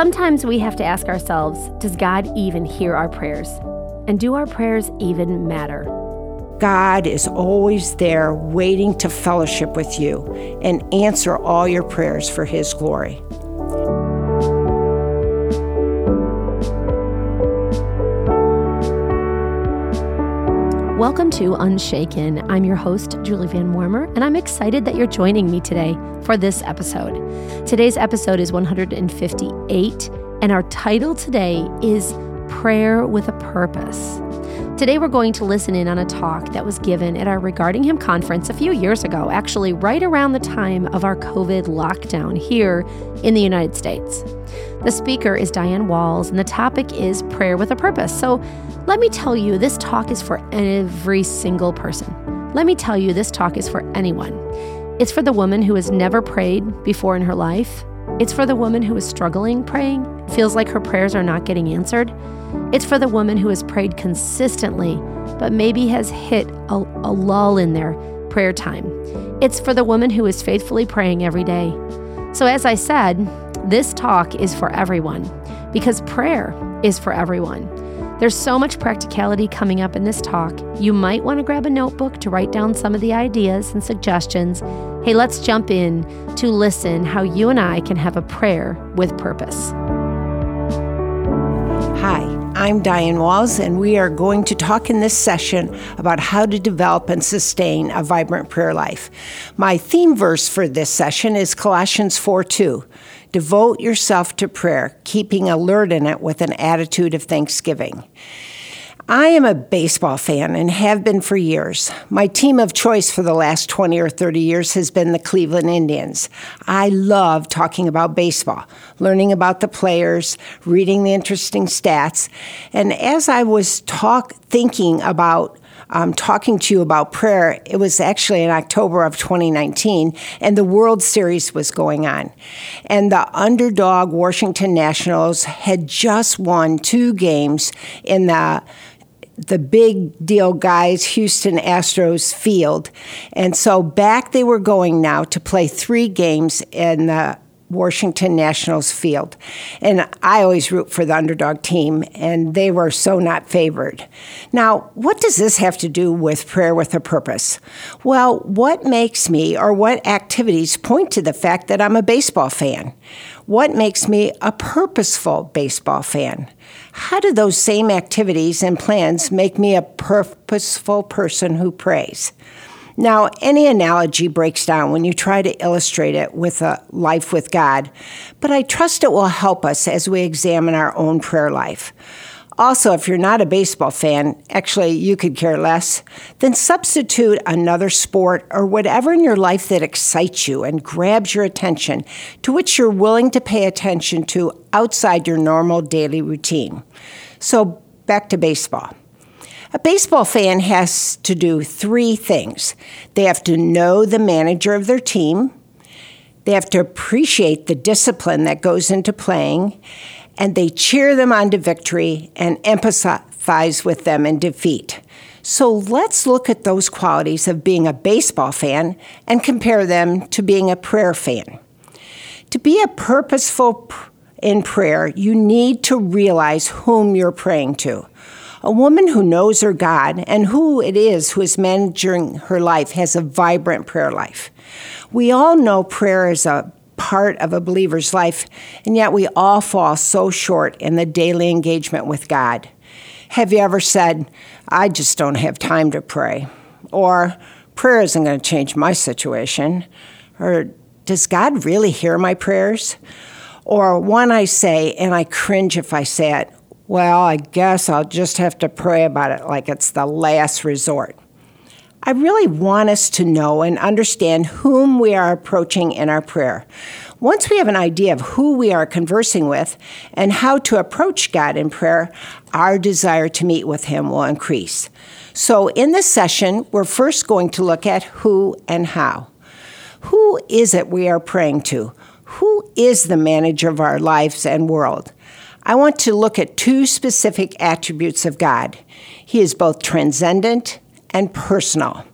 Sometimes we have to ask ourselves Does God even hear our prayers? And do our prayers even matter? God is always there waiting to fellowship with you and answer all your prayers for His glory. Welcome to Unshaken. I'm your host, Julie Van Warmer, and I'm excited that you're joining me today for this episode. Today's episode is 158, and our title today is Prayer with a Purpose. Today, we're going to listen in on a talk that was given at our Regarding Him conference a few years ago, actually, right around the time of our COVID lockdown here in the United States. The speaker is Diane Walls, and the topic is prayer with a purpose. So let me tell you, this talk is for every single person. Let me tell you, this talk is for anyone. It's for the woman who has never prayed before in her life. It's for the woman who is struggling praying, feels like her prayers are not getting answered. It's for the woman who has prayed consistently, but maybe has hit a, a lull in their prayer time. It's for the woman who is faithfully praying every day. So, as I said, this talk is for everyone because prayer is for everyone. There's so much practicality coming up in this talk. You might want to grab a notebook to write down some of the ideas and suggestions. Hey, let's jump in to listen how you and I can have a prayer with purpose. Hi, I'm Diane Walls, and we are going to talk in this session about how to develop and sustain a vibrant prayer life. My theme verse for this session is Colossians 4 2. Devote yourself to prayer, keeping alert in it with an attitude of thanksgiving. I am a baseball fan and have been for years. My team of choice for the last 20 or 30 years has been the Cleveland Indians. I love talking about baseball, learning about the players, reading the interesting stats. And as I was talk thinking about um, talking to you about prayer, it was actually in October of 2019, and the World Series was going on. And the underdog Washington Nationals had just won two games in the the big deal guys, Houston Astros field. And so back they were going now to play three games in the Washington Nationals field. And I always root for the underdog team, and they were so not favored. Now, what does this have to do with prayer with a purpose? Well, what makes me or what activities point to the fact that I'm a baseball fan? What makes me a purposeful baseball fan? How do those same activities and plans make me a purposeful person who prays? Now, any analogy breaks down when you try to illustrate it with a life with God, but I trust it will help us as we examine our own prayer life. Also, if you're not a baseball fan, actually, you could care less, then substitute another sport or whatever in your life that excites you and grabs your attention, to which you're willing to pay attention to outside your normal daily routine. So, back to baseball. A baseball fan has to do three things they have to know the manager of their team, they have to appreciate the discipline that goes into playing, and they cheer them on to victory and empathize with them in defeat. So let's look at those qualities of being a baseball fan and compare them to being a prayer fan. To be a purposeful in prayer, you need to realize whom you're praying to. A woman who knows her God and who it is who is managing her life has a vibrant prayer life. We all know prayer is a part of a believer's life, and yet we all fall so short in the daily engagement with God. Have you ever said, I just don't have time to pray? Or, prayer isn't going to change my situation? Or, does God really hear my prayers? Or one I say, and I cringe if I say it, well, I guess I'll just have to pray about it like it's the last resort. I really want us to know and understand whom we are approaching in our prayer. Once we have an idea of who we are conversing with and how to approach God in prayer, our desire to meet with Him will increase. So, in this session, we're first going to look at who and how. Who is it we are praying to? Who is the manager of our lives and world? I want to look at two specific attributes of God. He is both transcendent and personal.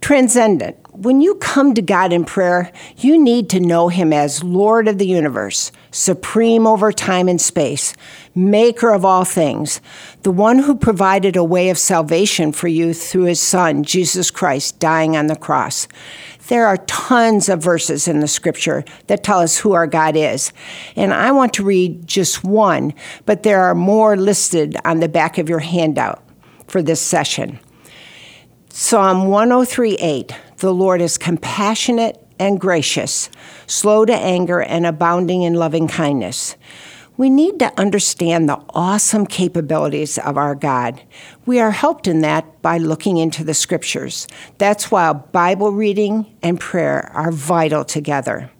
Transcendent. When you come to God in prayer, you need to know Him as Lord of the universe, supreme over time and space, maker of all things, the one who provided a way of salvation for you through His Son, Jesus Christ, dying on the cross. There are tons of verses in the scripture that tell us who our God is. And I want to read just one, but there are more listed on the back of your handout for this session. Psalm 103:8 The Lord is compassionate and gracious, slow to anger, and abounding in loving kindness. We need to understand the awesome capabilities of our God. We are helped in that by looking into the scriptures. That's why Bible reading and prayer are vital together.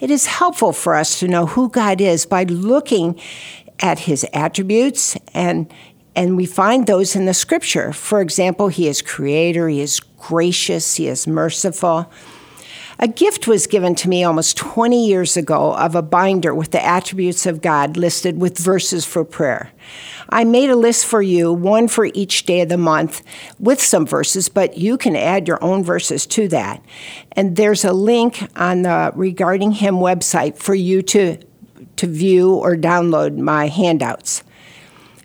It is helpful for us to know who God is by looking at his attributes and and we find those in the scripture. For example, he is creator, he is gracious, he is merciful. A gift was given to me almost 20 years ago of a binder with the attributes of God listed with verses for prayer. I made a list for you, one for each day of the month, with some verses, but you can add your own verses to that. And there's a link on the Regarding Him website for you to, to view or download my handouts.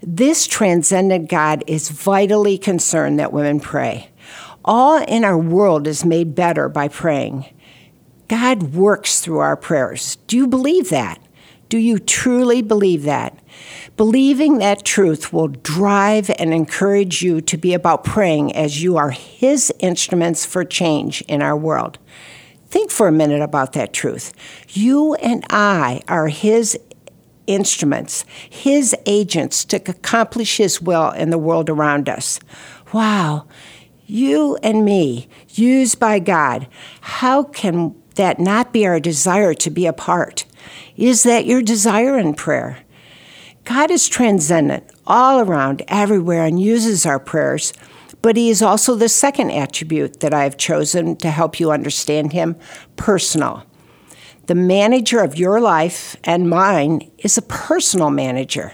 This transcendent God is vitally concerned that women pray. All in our world is made better by praying. God works through our prayers. Do you believe that? Do you truly believe that? Believing that truth will drive and encourage you to be about praying as you are His instruments for change in our world. Think for a minute about that truth. You and I are His instruments, His agents to accomplish His will in the world around us. Wow, you and me, used by God, how can that not be our desire to be a part? Is that your desire in prayer? God is transcendent all around, everywhere, and uses our prayers. But He is also the second attribute that I have chosen to help you understand Him personal. The manager of your life and mine is a personal manager.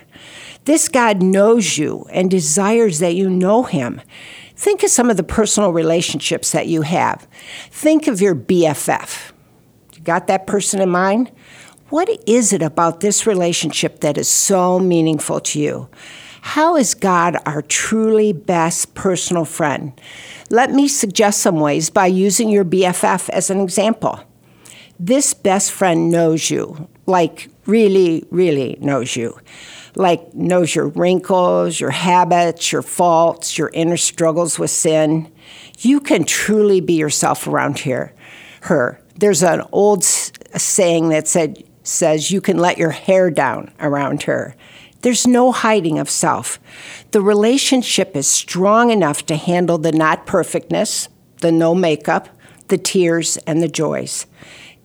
This God knows you and desires that you know Him. Think of some of the personal relationships that you have. Think of your BFF. You got that person in mind? What is it about this relationship that is so meaningful to you? How is God our truly best personal friend? Let me suggest some ways by using your BFF as an example this best friend knows you, like really, really knows you, like knows your wrinkles, your habits, your faults, your inner struggles with sin. You can truly be yourself around here. Her. There's an old saying that said says you can let your hair down around her. There's no hiding of self. The relationship is strong enough to handle the not perfectness, the no makeup, the tears, and the joys.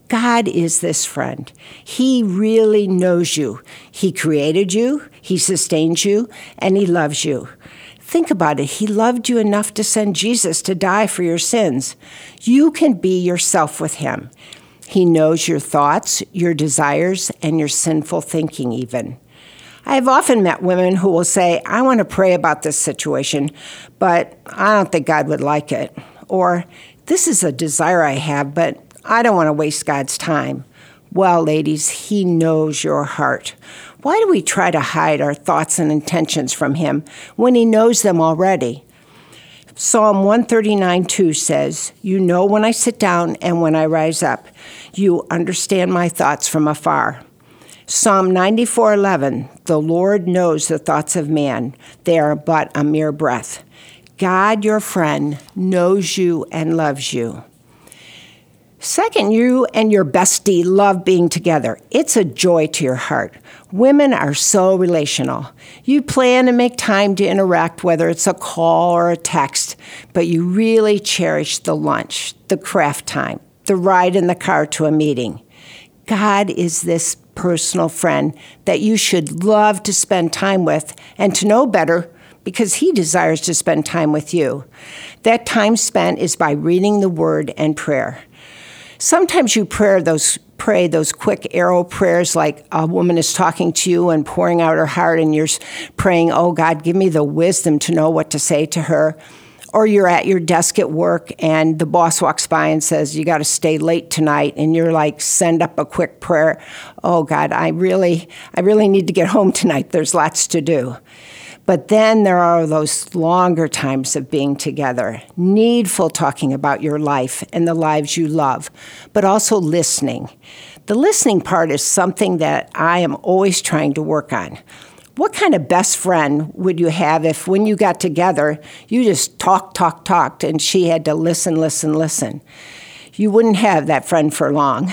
God is this friend. He really knows you. He created you, He sustains you, and He loves you. Think about it. He loved you enough to send Jesus to die for your sins. You can be yourself with Him. He knows your thoughts, your desires, and your sinful thinking, even. I have often met women who will say, I want to pray about this situation, but I don't think God would like it. Or, this is a desire I have, but I don't want to waste God's time. Well, ladies, He knows your heart. Why do we try to hide our thoughts and intentions from Him when He knows them already? Psalm 139 2 says, You know when I sit down and when I rise up. You understand my thoughts from afar. Psalm 94 11, The Lord knows the thoughts of man, they are but a mere breath. God, your friend, knows you and loves you. Second, you and your bestie love being together. It's a joy to your heart. Women are so relational. You plan and make time to interact, whether it's a call or a text, but you really cherish the lunch, the craft time, the ride in the car to a meeting. God is this personal friend that you should love to spend time with and to know better because he desires to spend time with you. That time spent is by reading the word and prayer. Sometimes you pray those pray those quick arrow prayers like a woman is talking to you and pouring out her heart and you're praying, "Oh God, give me the wisdom to know what to say to her." Or you're at your desk at work and the boss walks by and says, You got to stay late tonight. And you're like, Send up a quick prayer. Oh, God, I really, I really need to get home tonight. There's lots to do. But then there are those longer times of being together, needful talking about your life and the lives you love, but also listening. The listening part is something that I am always trying to work on. What kind of best friend would you have if, when you got together, you just talked, talked, talked, and she had to listen, listen, listen? You wouldn't have that friend for long.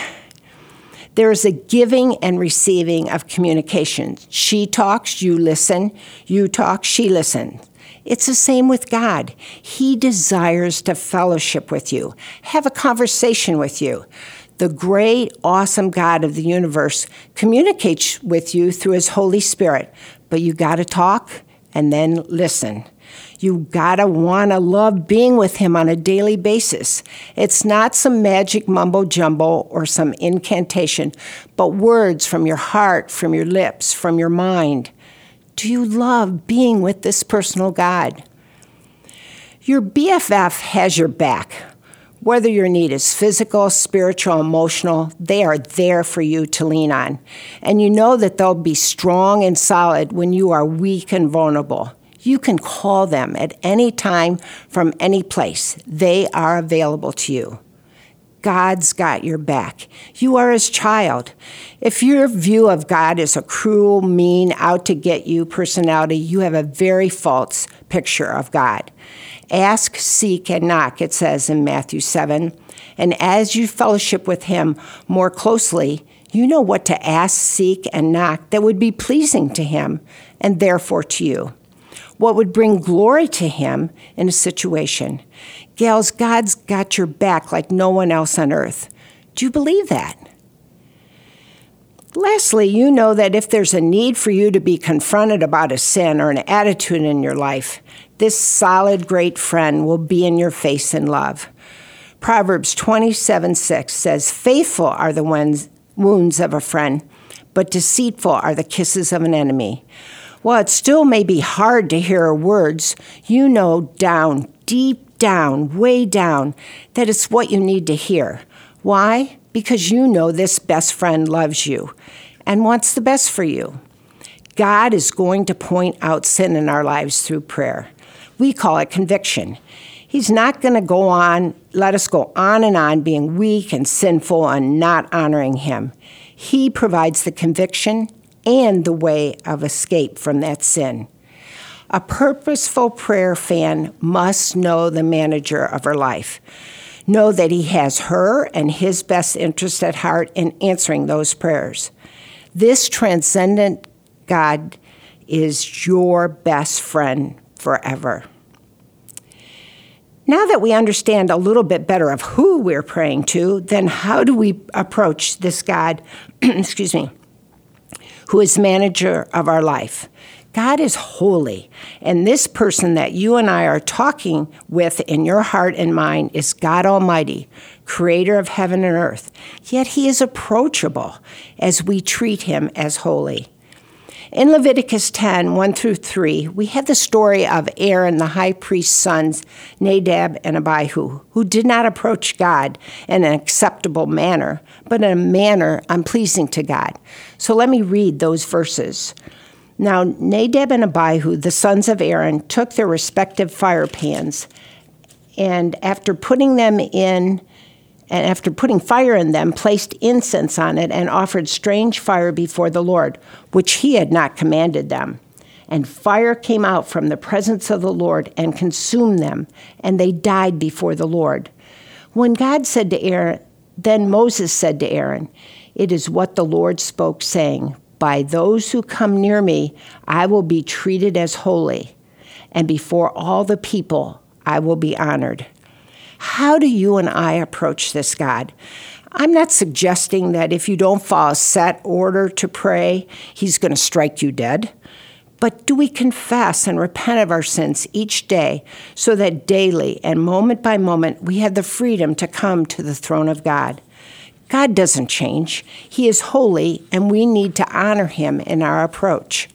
There is a giving and receiving of communication. She talks, you listen. You talk, she listens. It's the same with God. He desires to fellowship with you, have a conversation with you. The great, awesome God of the universe communicates with you through His Holy Spirit, but you got to talk and then listen. You gotta wanna love being with him on a daily basis. It's not some magic mumbo jumbo or some incantation, but words from your heart, from your lips, from your mind. Do you love being with this personal God? Your BFF has your back. Whether your need is physical, spiritual, emotional, they are there for you to lean on. And you know that they'll be strong and solid when you are weak and vulnerable. You can call them at any time from any place. They are available to you. God's got your back. You are his child. If your view of God is a cruel, mean, out to get you personality, you have a very false picture of God. Ask, seek, and knock, it says in Matthew 7. And as you fellowship with him more closely, you know what to ask, seek, and knock that would be pleasing to him and therefore to you what would bring glory to him in a situation. Gals, God's got your back like no one else on earth. Do you believe that? Lastly, you know that if there's a need for you to be confronted about a sin or an attitude in your life, this solid, great friend will be in your face in love. Proverbs 27 6 says, Faithful are the wounds of a friend, but deceitful are the kisses of an enemy. While it still may be hard to hear words, you know down, deep down, way down, that it's what you need to hear. Why? Because you know this best friend loves you and wants the best for you. God is going to point out sin in our lives through prayer. We call it conviction. He's not going to go on, let us go on and on being weak and sinful and not honoring Him. He provides the conviction and the way of escape from that sin. A purposeful prayer fan must know the manager of her life. Know that he has her and his best interest at heart in answering those prayers. This transcendent God is your best friend forever. Now that we understand a little bit better of who we're praying to, then how do we approach this God, excuse me, who is manager of our life. God is holy, and this person that you and I are talking with in your heart and mind is God Almighty, creator of heaven and earth. Yet he is approachable as we treat him as holy. In Leviticus 10 1 through 3, we have the story of Aaron, the high priest's sons, Nadab and Abihu, who did not approach God in an acceptable manner, but in a manner unpleasing to God. So let me read those verses. Now, Nadab and Abihu, the sons of Aaron, took their respective fire pans, and after putting them in and after putting fire in them, placed incense on it and offered strange fire before the Lord, which he had not commanded them. And fire came out from the presence of the Lord and consumed them, and they died before the Lord. When God said to Aaron, then Moses said to Aaron, It is what the Lord spoke, saying, By those who come near me, I will be treated as holy, and before all the people, I will be honored. How do you and I approach this, God? I'm not suggesting that if you don't follow a set order to pray, He's going to strike you dead. But do we confess and repent of our sins each day so that daily and moment by moment we have the freedom to come to the throne of God? God doesn't change. He is holy, and we need to honor Him in our approach.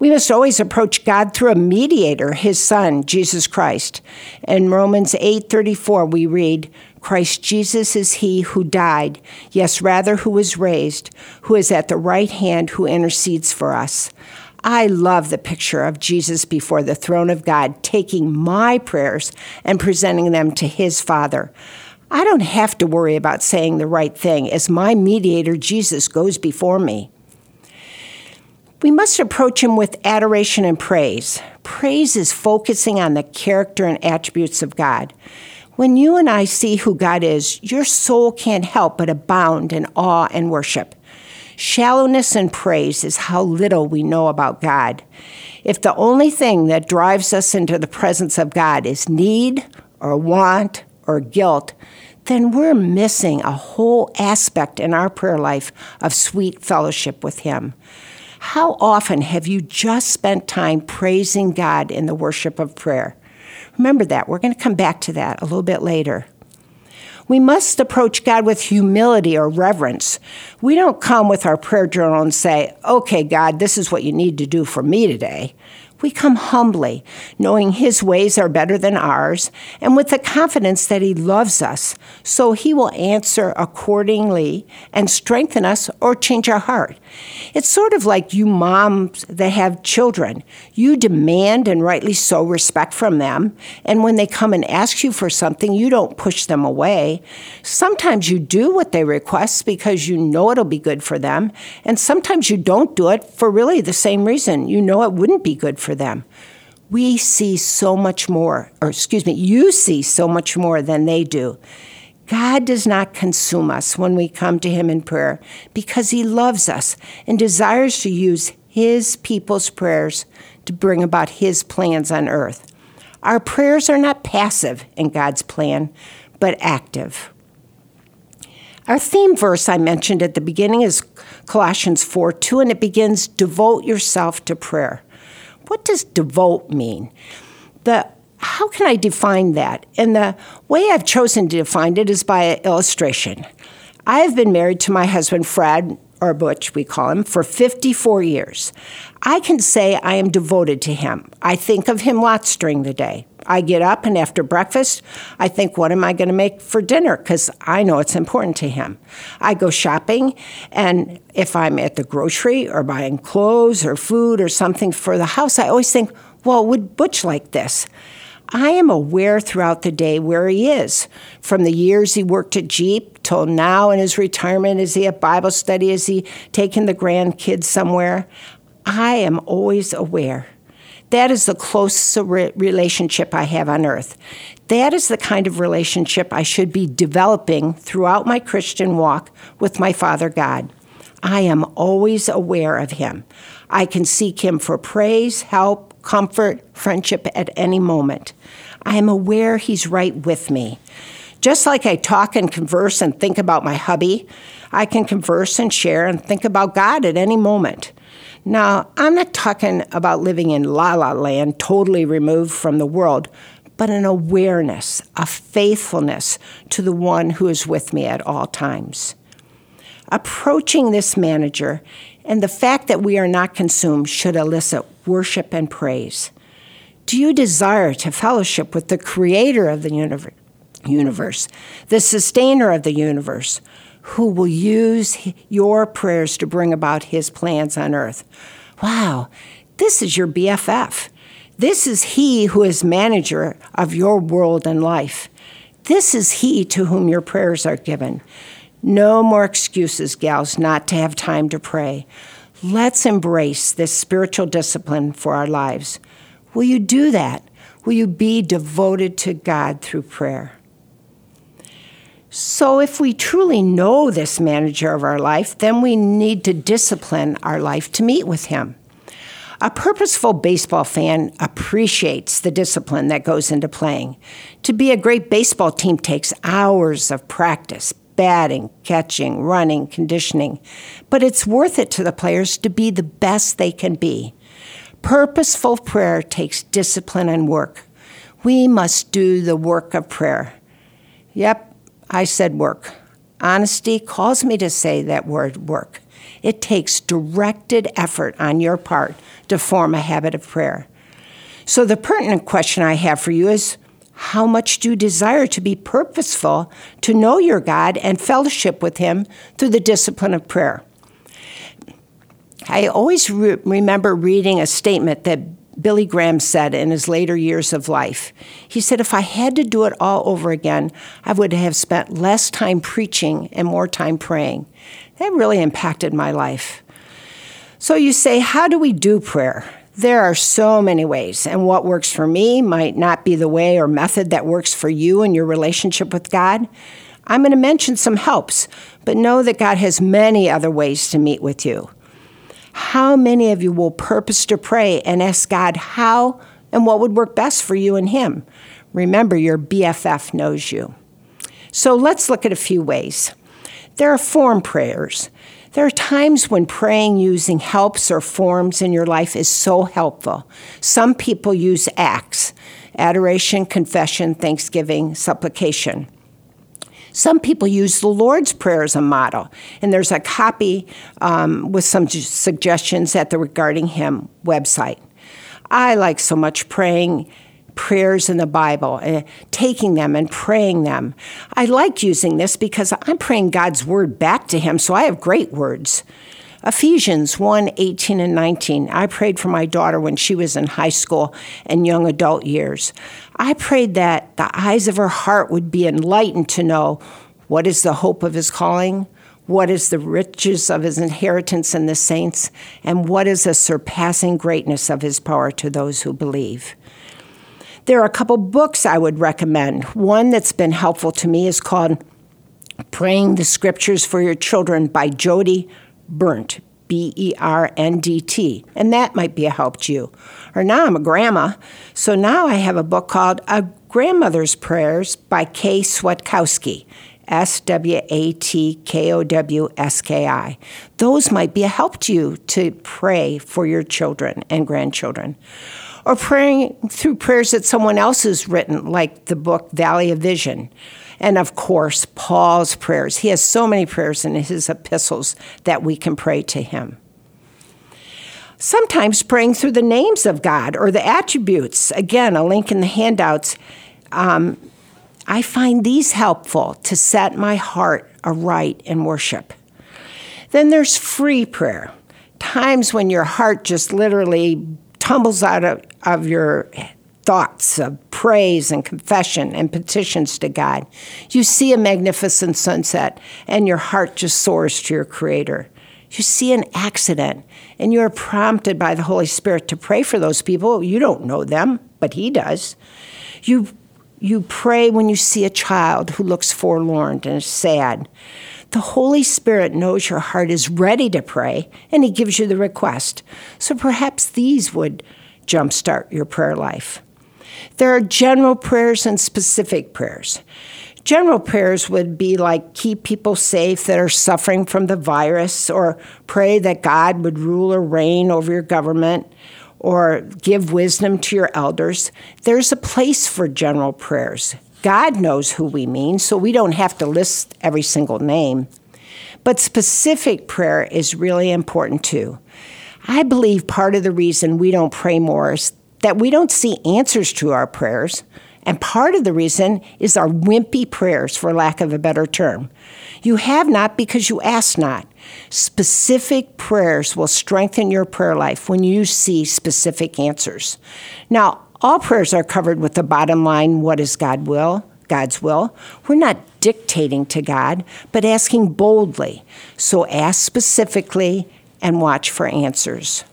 We must always approach God through a mediator, his son, Jesus Christ. In Romans 8:34 we read, Christ Jesus is he who died, yes rather who was raised, who is at the right hand who intercedes for us. I love the picture of Jesus before the throne of God, taking my prayers and presenting them to his Father. I don't have to worry about saying the right thing as my mediator, Jesus, goes before me. We must approach him with adoration and praise. Praise is focusing on the character and attributes of God. When you and I see who God is, your soul can't help but abound in awe and worship. Shallowness and praise is how little we know about God. If the only thing that drives us into the presence of God is need or want or guilt, then we're missing a whole aspect in our prayer life of sweet fellowship with Him. How often have you just spent time praising God in the worship of prayer? Remember that. We're going to come back to that a little bit later. We must approach God with humility or reverence. We don't come with our prayer journal and say, okay, God, this is what you need to do for me today. We come humbly, knowing His ways are better than ours, and with the confidence that He loves us, so He will answer accordingly and strengthen us or change our heart. It's sort of like you moms that have children. You demand, and rightly so, respect from them, and when they come and ask you for something, you don't push them away. Sometimes you do what they request because you know it'll be good for them, and sometimes you don't do it for really the same reason. You know it wouldn't be good for for them. We see so much more, or excuse me, you see so much more than they do. God does not consume us when we come to Him in prayer because He loves us and desires to use His people's prayers to bring about His plans on earth. Our prayers are not passive in God's plan, but active. Our theme verse I mentioned at the beginning is Colossians 4 2, and it begins Devote yourself to prayer. What does devote mean? The how can I define that? And the way I've chosen to define it is by illustration. I have been married to my husband, Fred, or Butch, we call him, for 54 years. I can say I am devoted to him. I think of him lots during the day. I get up and after breakfast, I think, what am I going to make for dinner? Because I know it's important to him. I go shopping, and if I'm at the grocery or buying clothes or food or something for the house, I always think, well, would Butch like this? I am aware throughout the day where he is. From the years he worked at Jeep till now in his retirement, is he at Bible study? Is he taking the grandkids somewhere? I am always aware. That is the closest relationship I have on earth. That is the kind of relationship I should be developing throughout my Christian walk with my Father God. I am always aware of Him. I can seek Him for praise, help, comfort, friendship at any moment. I am aware He's right with me. Just like I talk and converse and think about my hubby, I can converse and share and think about God at any moment. Now, I'm not talking about living in la la land, totally removed from the world, but an awareness, a faithfulness to the one who is with me at all times. Approaching this manager and the fact that we are not consumed should elicit worship and praise. Do you desire to fellowship with the creator of the universe, the sustainer of the universe, who will use your prayers to bring about his plans on earth. Wow, this is your BFF. This is he who is manager of your world and life. This is he to whom your prayers are given. No more excuses, gals, not to have time to pray. Let's embrace this spiritual discipline for our lives. Will you do that? Will you be devoted to God through prayer? So, if we truly know this manager of our life, then we need to discipline our life to meet with him. A purposeful baseball fan appreciates the discipline that goes into playing. To be a great baseball team takes hours of practice, batting, catching, running, conditioning, but it's worth it to the players to be the best they can be. Purposeful prayer takes discipline and work. We must do the work of prayer. Yep, I said work. Honesty calls me to say that word work. It takes directed effort on your part to form a habit of prayer. So, the pertinent question I have for you is how much do you desire to be purposeful to know your God and fellowship with Him through the discipline of prayer? I always re- remember reading a statement that Billy Graham said in his later years of life. He said, If I had to do it all over again, I would have spent less time preaching and more time praying. That really impacted my life. So you say, How do we do prayer? There are so many ways, and what works for me might not be the way or method that works for you in your relationship with God. I'm going to mention some helps, but know that God has many other ways to meet with you. How many of you will purpose to pray and ask God how and what would work best for you and Him? Remember, your BFF knows you. So let's look at a few ways. There are form prayers. There are times when praying using helps or forms in your life is so helpful. Some people use acts adoration, confession, thanksgiving, supplication. Some people use the Lord's Prayer as a model, and there's a copy um, with some suggestions at the Regarding Him website. I like so much praying prayers in the Bible, uh, taking them and praying them. I like using this because I'm praying God's word back to Him, so I have great words. Ephesians 1 18 and 19. I prayed for my daughter when she was in high school and young adult years. I prayed that the eyes of her heart would be enlightened to know what is the hope of his calling, what is the riches of his inheritance in the saints, and what is the surpassing greatness of his power to those who believe. There are a couple books I would recommend. One that's been helpful to me is called Praying the Scriptures for Your Children by Jodie Berndt, B E R N D T, and that might be a help to you. Or now I'm a grandma, so now I have a book called A Grandmother's Prayers by Kay Swatkowski. S W A T K O W S K I. Those might be a help to you to pray for your children and grandchildren. Or praying through prayers that someone else has written, like the book Valley of Vision. And of course, Paul's prayers. He has so many prayers in his epistles that we can pray to him. Sometimes praying through the names of God or the attributes. Again, a link in the handouts. Um, I find these helpful to set my heart aright in worship. Then there's free prayer, times when your heart just literally tumbles out of, of your thoughts of praise and confession and petitions to God. You see a magnificent sunset and your heart just soars to your Creator. You see an accident and you are prompted by the Holy Spirit to pray for those people. You don't know them, but He does. You, you pray when you see a child who looks forlorn and is sad. The Holy Spirit knows your heart is ready to pray and He gives you the request. So perhaps these would jumpstart your prayer life. There are general prayers and specific prayers. General prayers would be like keep people safe that are suffering from the virus, or pray that God would rule or reign over your government, or give wisdom to your elders. There's a place for general prayers. God knows who we mean, so we don't have to list every single name. But specific prayer is really important too. I believe part of the reason we don't pray more is that we don't see answers to our prayers. And part of the reason is our wimpy prayers, for lack of a better term. You have not because you ask not. Specific prayers will strengthen your prayer life when you see specific answers. Now, all prayers are covered with the bottom line what is God will? God's will. We're not dictating to God, but asking boldly. So ask specifically and watch for answers.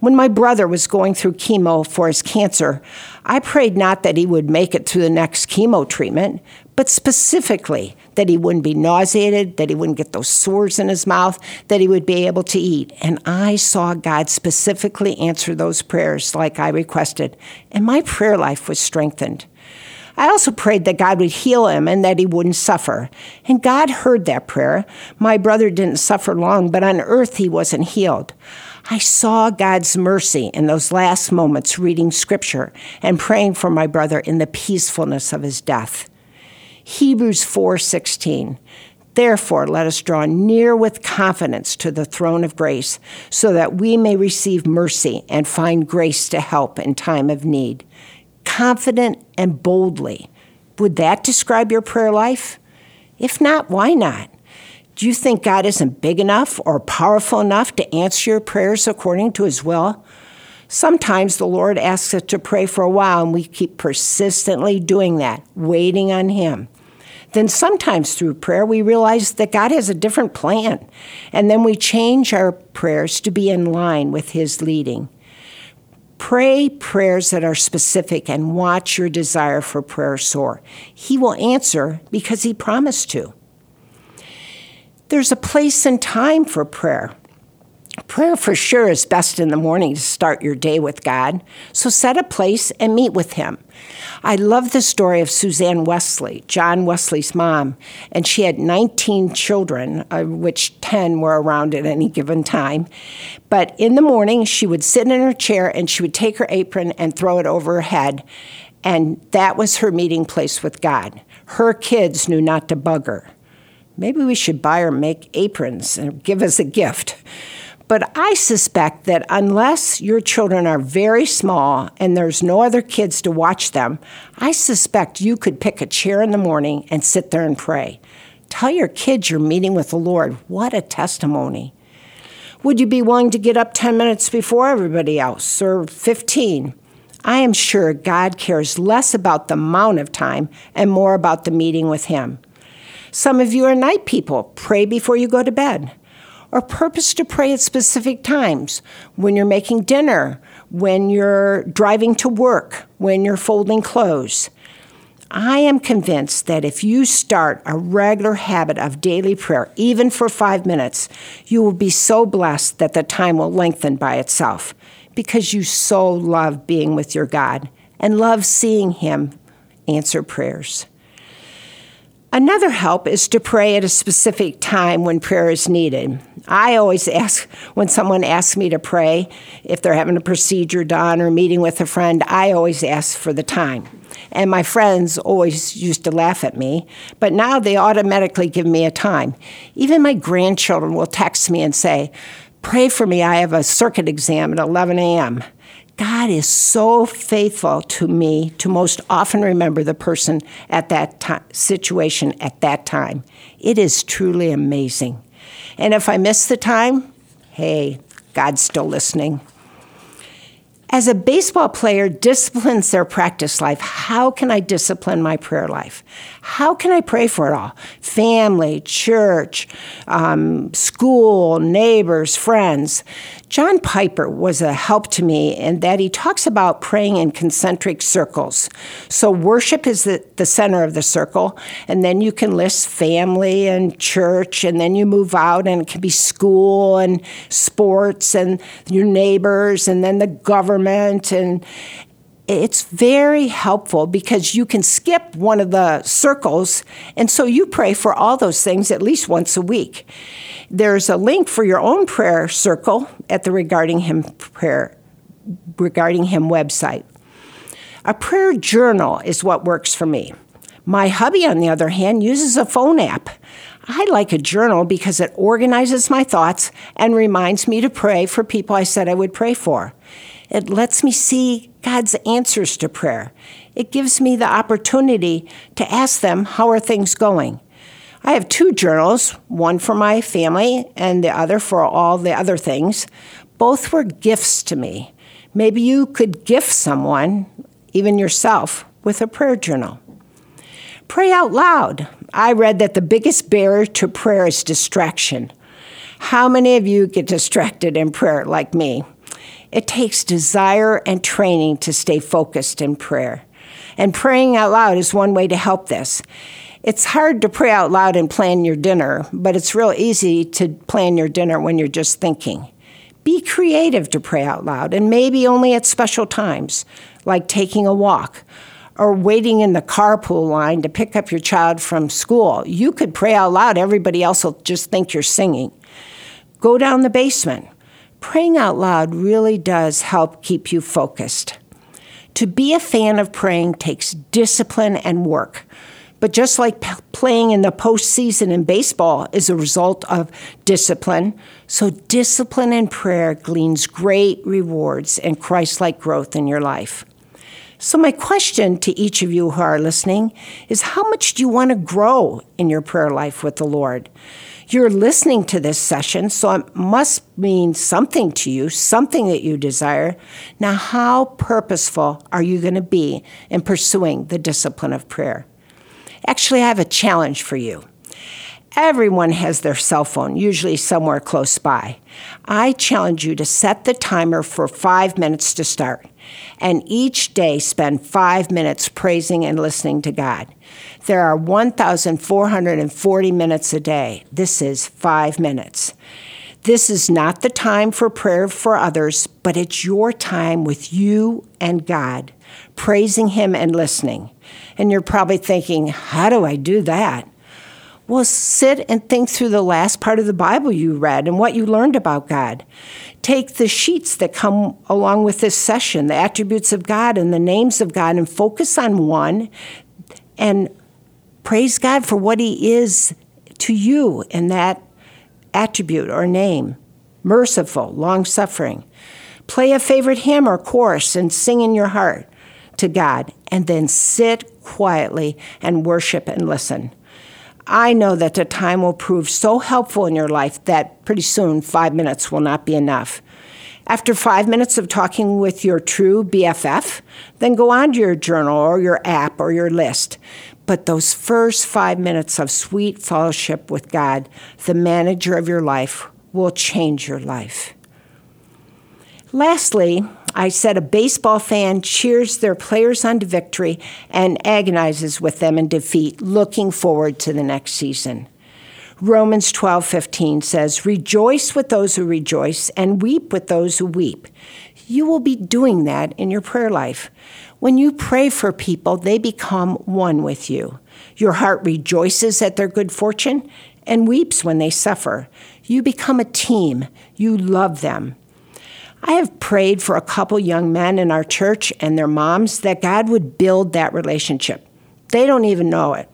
When my brother was going through chemo for his cancer, I prayed not that he would make it through the next chemo treatment, but specifically that he wouldn't be nauseated, that he wouldn't get those sores in his mouth, that he would be able to eat. And I saw God specifically answer those prayers like I requested, and my prayer life was strengthened. I also prayed that God would heal him and that he wouldn't suffer. And God heard that prayer. My brother didn't suffer long, but on earth he wasn't healed. I saw God's mercy in those last moments reading scripture and praying for my brother in the peacefulness of his death. Hebrews 4:16 Therefore, let us draw near with confidence to the throne of grace, so that we may receive mercy and find grace to help in time of need. Confident and boldly. Would that describe your prayer life? If not, why not? Do you think God isn't big enough or powerful enough to answer your prayers according to his will? Sometimes the Lord asks us to pray for a while and we keep persistently doing that, waiting on him then sometimes through prayer we realize that God has a different plan. And then we change our prayers to be in line with His leading. Pray prayers that are specific and watch your desire for prayer soar. He will answer because He promised to. There's a place and time for prayer. Prayer for sure is best in the morning to start your day with God, so set a place and meet with Him. I love the story of Suzanne Wesley, John Wesley's mom, and she had 19 children, of which 10 were around at any given time. But in the morning, she would sit in her chair and she would take her apron and throw it over her head, and that was her meeting place with God. Her kids knew not to bug her. Maybe we should buy or make aprons and give us a gift. But I suspect that unless your children are very small and there's no other kids to watch them, I suspect you could pick a chair in the morning and sit there and pray. Tell your kids you're meeting with the Lord. What a testimony. Would you be willing to get up 10 minutes before everybody else or 15? I am sure God cares less about the amount of time and more about the meeting with Him. Some of you are night people. Pray before you go to bed or purpose to pray at specific times when you're making dinner, when you're driving to work, when you're folding clothes. I am convinced that if you start a regular habit of daily prayer, even for five minutes, you will be so blessed that the time will lengthen by itself because you so love being with your God and love seeing Him answer prayers. Another help is to pray at a specific time when prayer is needed. I always ask when someone asks me to pray, if they're having a procedure done or meeting with a friend, I always ask for the time. And my friends always used to laugh at me, but now they automatically give me a time. Even my grandchildren will text me and say, Pray for me, I have a circuit exam at 11 a.m. God is so faithful to me to most often remember the person at that situation at that time. It is truly amazing. And if I miss the time, hey, God's still listening. As a baseball player disciplines their practice life, how can I discipline my prayer life? How can I pray for it all? Family, church, um, school, neighbors, friends. John Piper was a help to me in that he talks about praying in concentric circles. So, worship is the, the center of the circle, and then you can list family and church, and then you move out, and it can be school and sports and your neighbors, and then the government. And it's very helpful because you can skip one of the circles, and so you pray for all those things at least once a week. There's a link for your own prayer circle at the Regarding Him prayer Regarding Him website. A prayer journal is what works for me. My hubby, on the other hand, uses a phone app. I like a journal because it organizes my thoughts and reminds me to pray for people I said I would pray for. It lets me see God's answers to prayer. It gives me the opportunity to ask them, How are things going? I have two journals, one for my family and the other for all the other things. Both were gifts to me. Maybe you could gift someone, even yourself, with a prayer journal. Pray out loud. I read that the biggest barrier to prayer is distraction. How many of you get distracted in prayer like me? It takes desire and training to stay focused in prayer. And praying out loud is one way to help this. It's hard to pray out loud and plan your dinner, but it's real easy to plan your dinner when you're just thinking. Be creative to pray out loud, and maybe only at special times, like taking a walk or waiting in the carpool line to pick up your child from school. You could pray out loud, everybody else will just think you're singing. Go down the basement. Praying out loud really does help keep you focused. To be a fan of praying takes discipline and work. But just like p- playing in the postseason in baseball is a result of discipline, so discipline and prayer gleans great rewards and Christ like growth in your life. So, my question to each of you who are listening is how much do you want to grow in your prayer life with the Lord? You're listening to this session, so it must mean something to you, something that you desire. Now, how purposeful are you going to be in pursuing the discipline of prayer? Actually, I have a challenge for you. Everyone has their cell phone, usually somewhere close by. I challenge you to set the timer for five minutes to start, and each day spend five minutes praising and listening to God. There are 1,440 minutes a day. This is five minutes. This is not the time for prayer for others, but it's your time with you and God, praising Him and listening. And you're probably thinking, how do I do that? Well, sit and think through the last part of the Bible you read and what you learned about God. Take the sheets that come along with this session, the attributes of God and the names of God, and focus on one and praise God for what He is to you in that attribute or name merciful, long suffering. Play a favorite hymn or chorus and sing in your heart to God, and then sit quietly and worship and listen. I know that the time will prove so helpful in your life that pretty soon five minutes will not be enough. After five minutes of talking with your true BFF, then go on to your journal or your app or your list. But those first five minutes of sweet fellowship with God, the manager of your life, will change your life. Lastly, I said a baseball fan cheers their players on to victory and agonizes with them in defeat, looking forward to the next season. Romans 12:15 says, "Rejoice with those who rejoice and weep with those who weep." You will be doing that in your prayer life. When you pray for people, they become one with you. Your heart rejoices at their good fortune and weeps when they suffer. You become a team. You love them. I have prayed for a couple young men in our church and their moms that God would build that relationship. They don't even know it.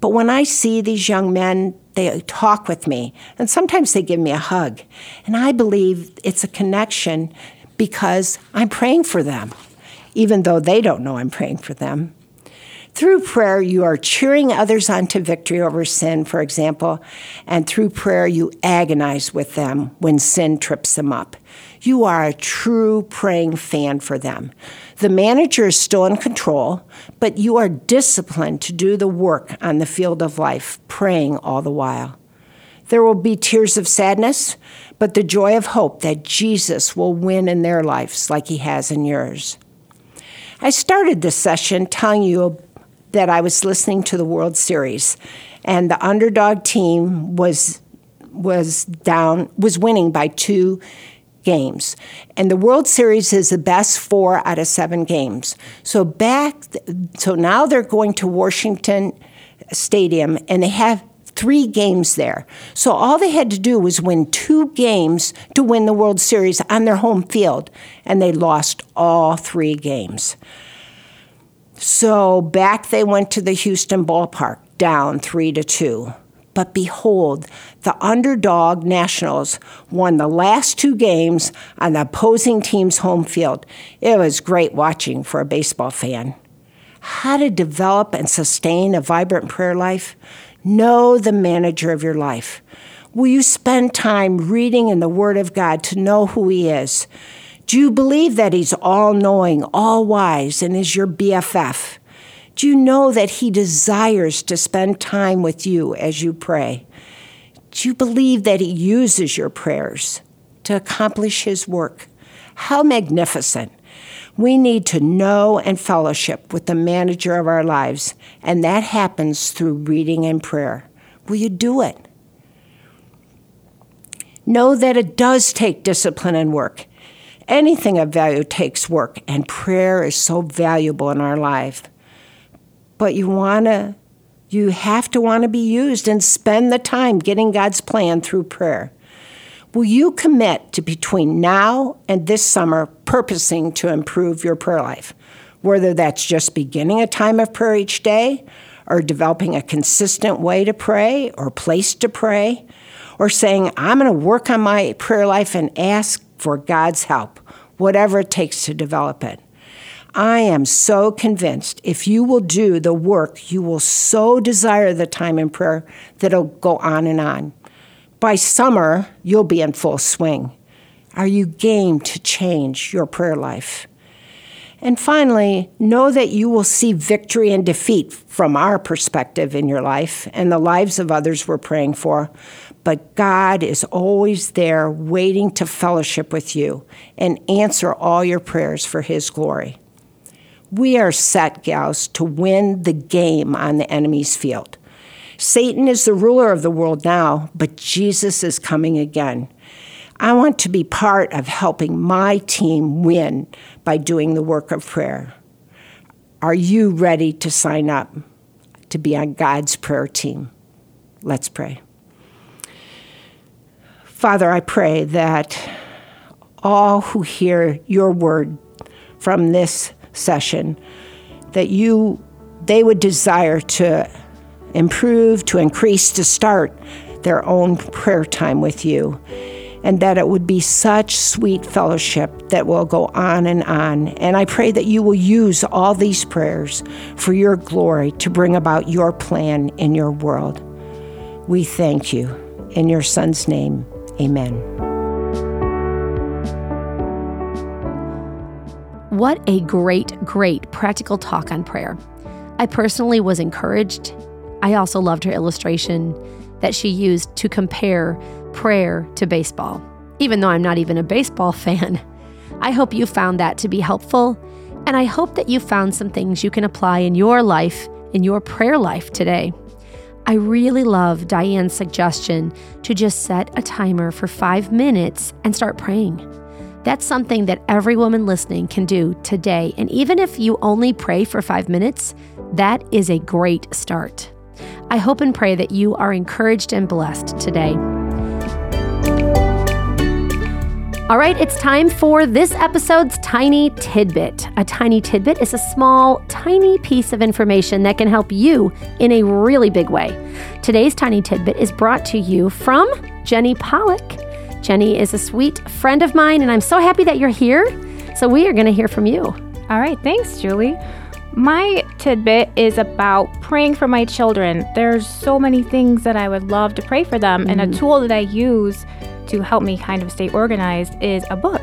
But when I see these young men, they talk with me, and sometimes they give me a hug. And I believe it's a connection because I'm praying for them, even though they don't know I'm praying for them. Through prayer, you are cheering others on to victory over sin, for example, and through prayer, you agonize with them when sin trips them up. You are a true praying fan for them. The manager is still in control, but you are disciplined to do the work on the field of life, praying all the while. There will be tears of sadness, but the joy of hope that Jesus will win in their lives like he has in yours. I started this session telling you that I was listening to the World Series, and the underdog team was was down was winning by two games. And the World Series is the best four out of seven games. So back, so now they're going to Washington Stadium and they have three games there. So all they had to do was win two games to win the World Series on their home field, and they lost all three games. So back they went to the Houston ballpark, down three to two. But behold, the underdog Nationals won the last two games on the opposing team's home field. It was great watching for a baseball fan. How to develop and sustain a vibrant prayer life? Know the manager of your life. Will you spend time reading in the Word of God to know who He is? Do you believe that He's all knowing, all wise, and is your BFF? Do you know that He desires to spend time with you as you pray? Do you believe that He uses your prayers to accomplish His work? How magnificent! We need to know and fellowship with the manager of our lives, and that happens through reading and prayer. Will you do it? Know that it does take discipline and work. Anything of value takes work, and prayer is so valuable in our life but you want to you have to want to be used and spend the time getting God's plan through prayer. Will you commit to between now and this summer purposing to improve your prayer life? Whether that's just beginning a time of prayer each day or developing a consistent way to pray or place to pray, or saying, I'm going to work on my prayer life and ask for God's help, whatever it takes to develop it. I am so convinced if you will do the work, you will so desire the time in prayer that it'll go on and on. By summer, you'll be in full swing. Are you game to change your prayer life? And finally, know that you will see victory and defeat from our perspective in your life and the lives of others we're praying for. But God is always there waiting to fellowship with you and answer all your prayers for His glory. We are set, gals, to win the game on the enemy's field. Satan is the ruler of the world now, but Jesus is coming again. I want to be part of helping my team win by doing the work of prayer. Are you ready to sign up to be on God's prayer team? Let's pray. Father, I pray that all who hear your word from this session that you they would desire to improve, to increase, to start their own prayer time with you. And that it would be such sweet fellowship that will go on and on. And I pray that you will use all these prayers for your glory to bring about your plan in your world. We thank you. In your Son's name, amen. What a great, great practical talk on prayer. I personally was encouraged. I also loved her illustration that she used to compare prayer to baseball, even though I'm not even a baseball fan. I hope you found that to be helpful, and I hope that you found some things you can apply in your life, in your prayer life today. I really love Diane's suggestion to just set a timer for five minutes and start praying. That's something that every woman listening can do today. And even if you only pray for five minutes, that is a great start. I hope and pray that you are encouraged and blessed today. All right, it's time for this episode's tiny tidbit. A tiny tidbit is a small, tiny piece of information that can help you in a really big way. Today's tiny tidbit is brought to you from Jenny Pollock. Jenny is a sweet friend of mine, and I'm so happy that you're here. So, we are going to hear from you. All right, thanks, Julie. My tidbit is about praying for my children. There's so many things that I would love to pray for them, mm-hmm. and a mm-hmm. tool that I use to help me kind of stay organized is a book.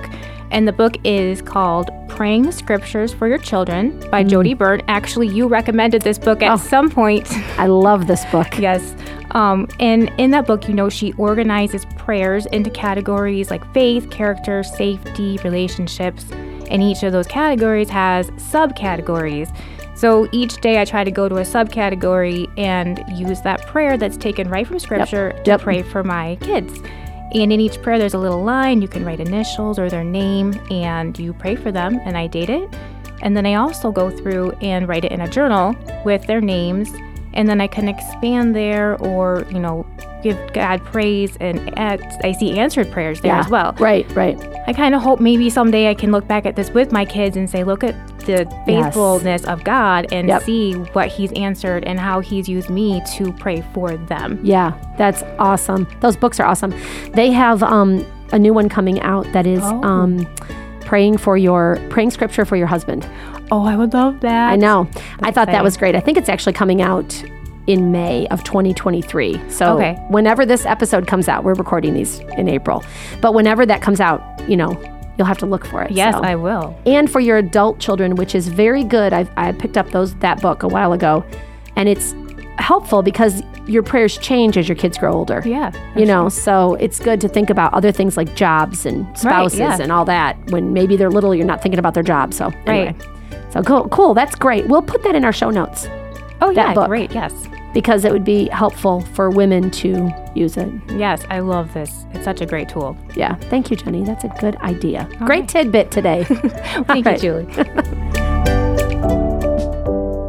And the book is called Praying the Scriptures for Your Children by mm. Jodie Berndt. Actually, you recommended this book at oh, some point. I love this book. yes. Um, and in that book, you know, she organizes prayers into categories like faith, character, safety, relationships. And each of those categories has subcategories. So each day I try to go to a subcategory and use that prayer that's taken right from scripture yep. to yep. pray for my kids. And in each prayer, there's a little line. You can write initials or their name and you pray for them, and I date it. And then I also go through and write it in a journal with their names and then I can expand there or, you know, give God praise and I see answered prayers there yeah, as well. Right, right. I kind of hope maybe someday I can look back at this with my kids and say, look at the faithfulness yes. of God and yep. see what He's answered and how He's used me to pray for them. Yeah, that's awesome. Those books are awesome. They have um, a new one coming out that is. Oh. Um, praying for your praying scripture for your husband. Oh, I would love that. I know. That's I thought that was great. I think it's actually coming out in May of 2023. So okay. whenever this episode comes out, we're recording these in April. But whenever that comes out, you know, you'll have to look for it. Yes, so. I will. And for your adult children, which is very good. I've, I picked up those that book a while ago, and it's helpful because your prayers change as your kids grow older. Yeah. You know, so it's good to think about other things like jobs and spouses right, yeah. and all that. When maybe they're little, you're not thinking about their job. So anyway. Right. So cool, cool. That's great. We'll put that in our show notes. Oh yeah, book, great. Yes. Because it would be helpful for women to use it. Yes, I love this. It's such a great tool. Yeah. Thank you, Jenny. That's a good idea. All great right. tidbit today. Thank you, Julie.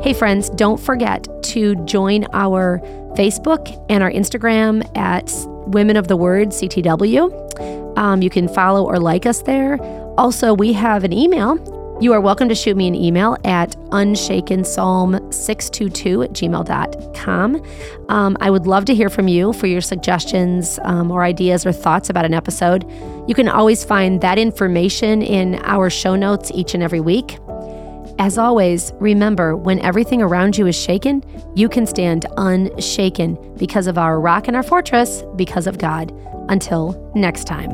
hey, friends, don't forget to join our Facebook and our Instagram at Women of the Word CTW. Um, you can follow or like us there. Also, we have an email You are welcome to shoot me an email at unshakenpsalm622 at gmail.com. Um, I would love to hear from you for your suggestions um, or ideas or thoughts about an episode. You can always find that information in our show notes each and every week. As always, remember when everything around you is shaken, you can stand unshaken because of our rock and our fortress, because of God. Until next time.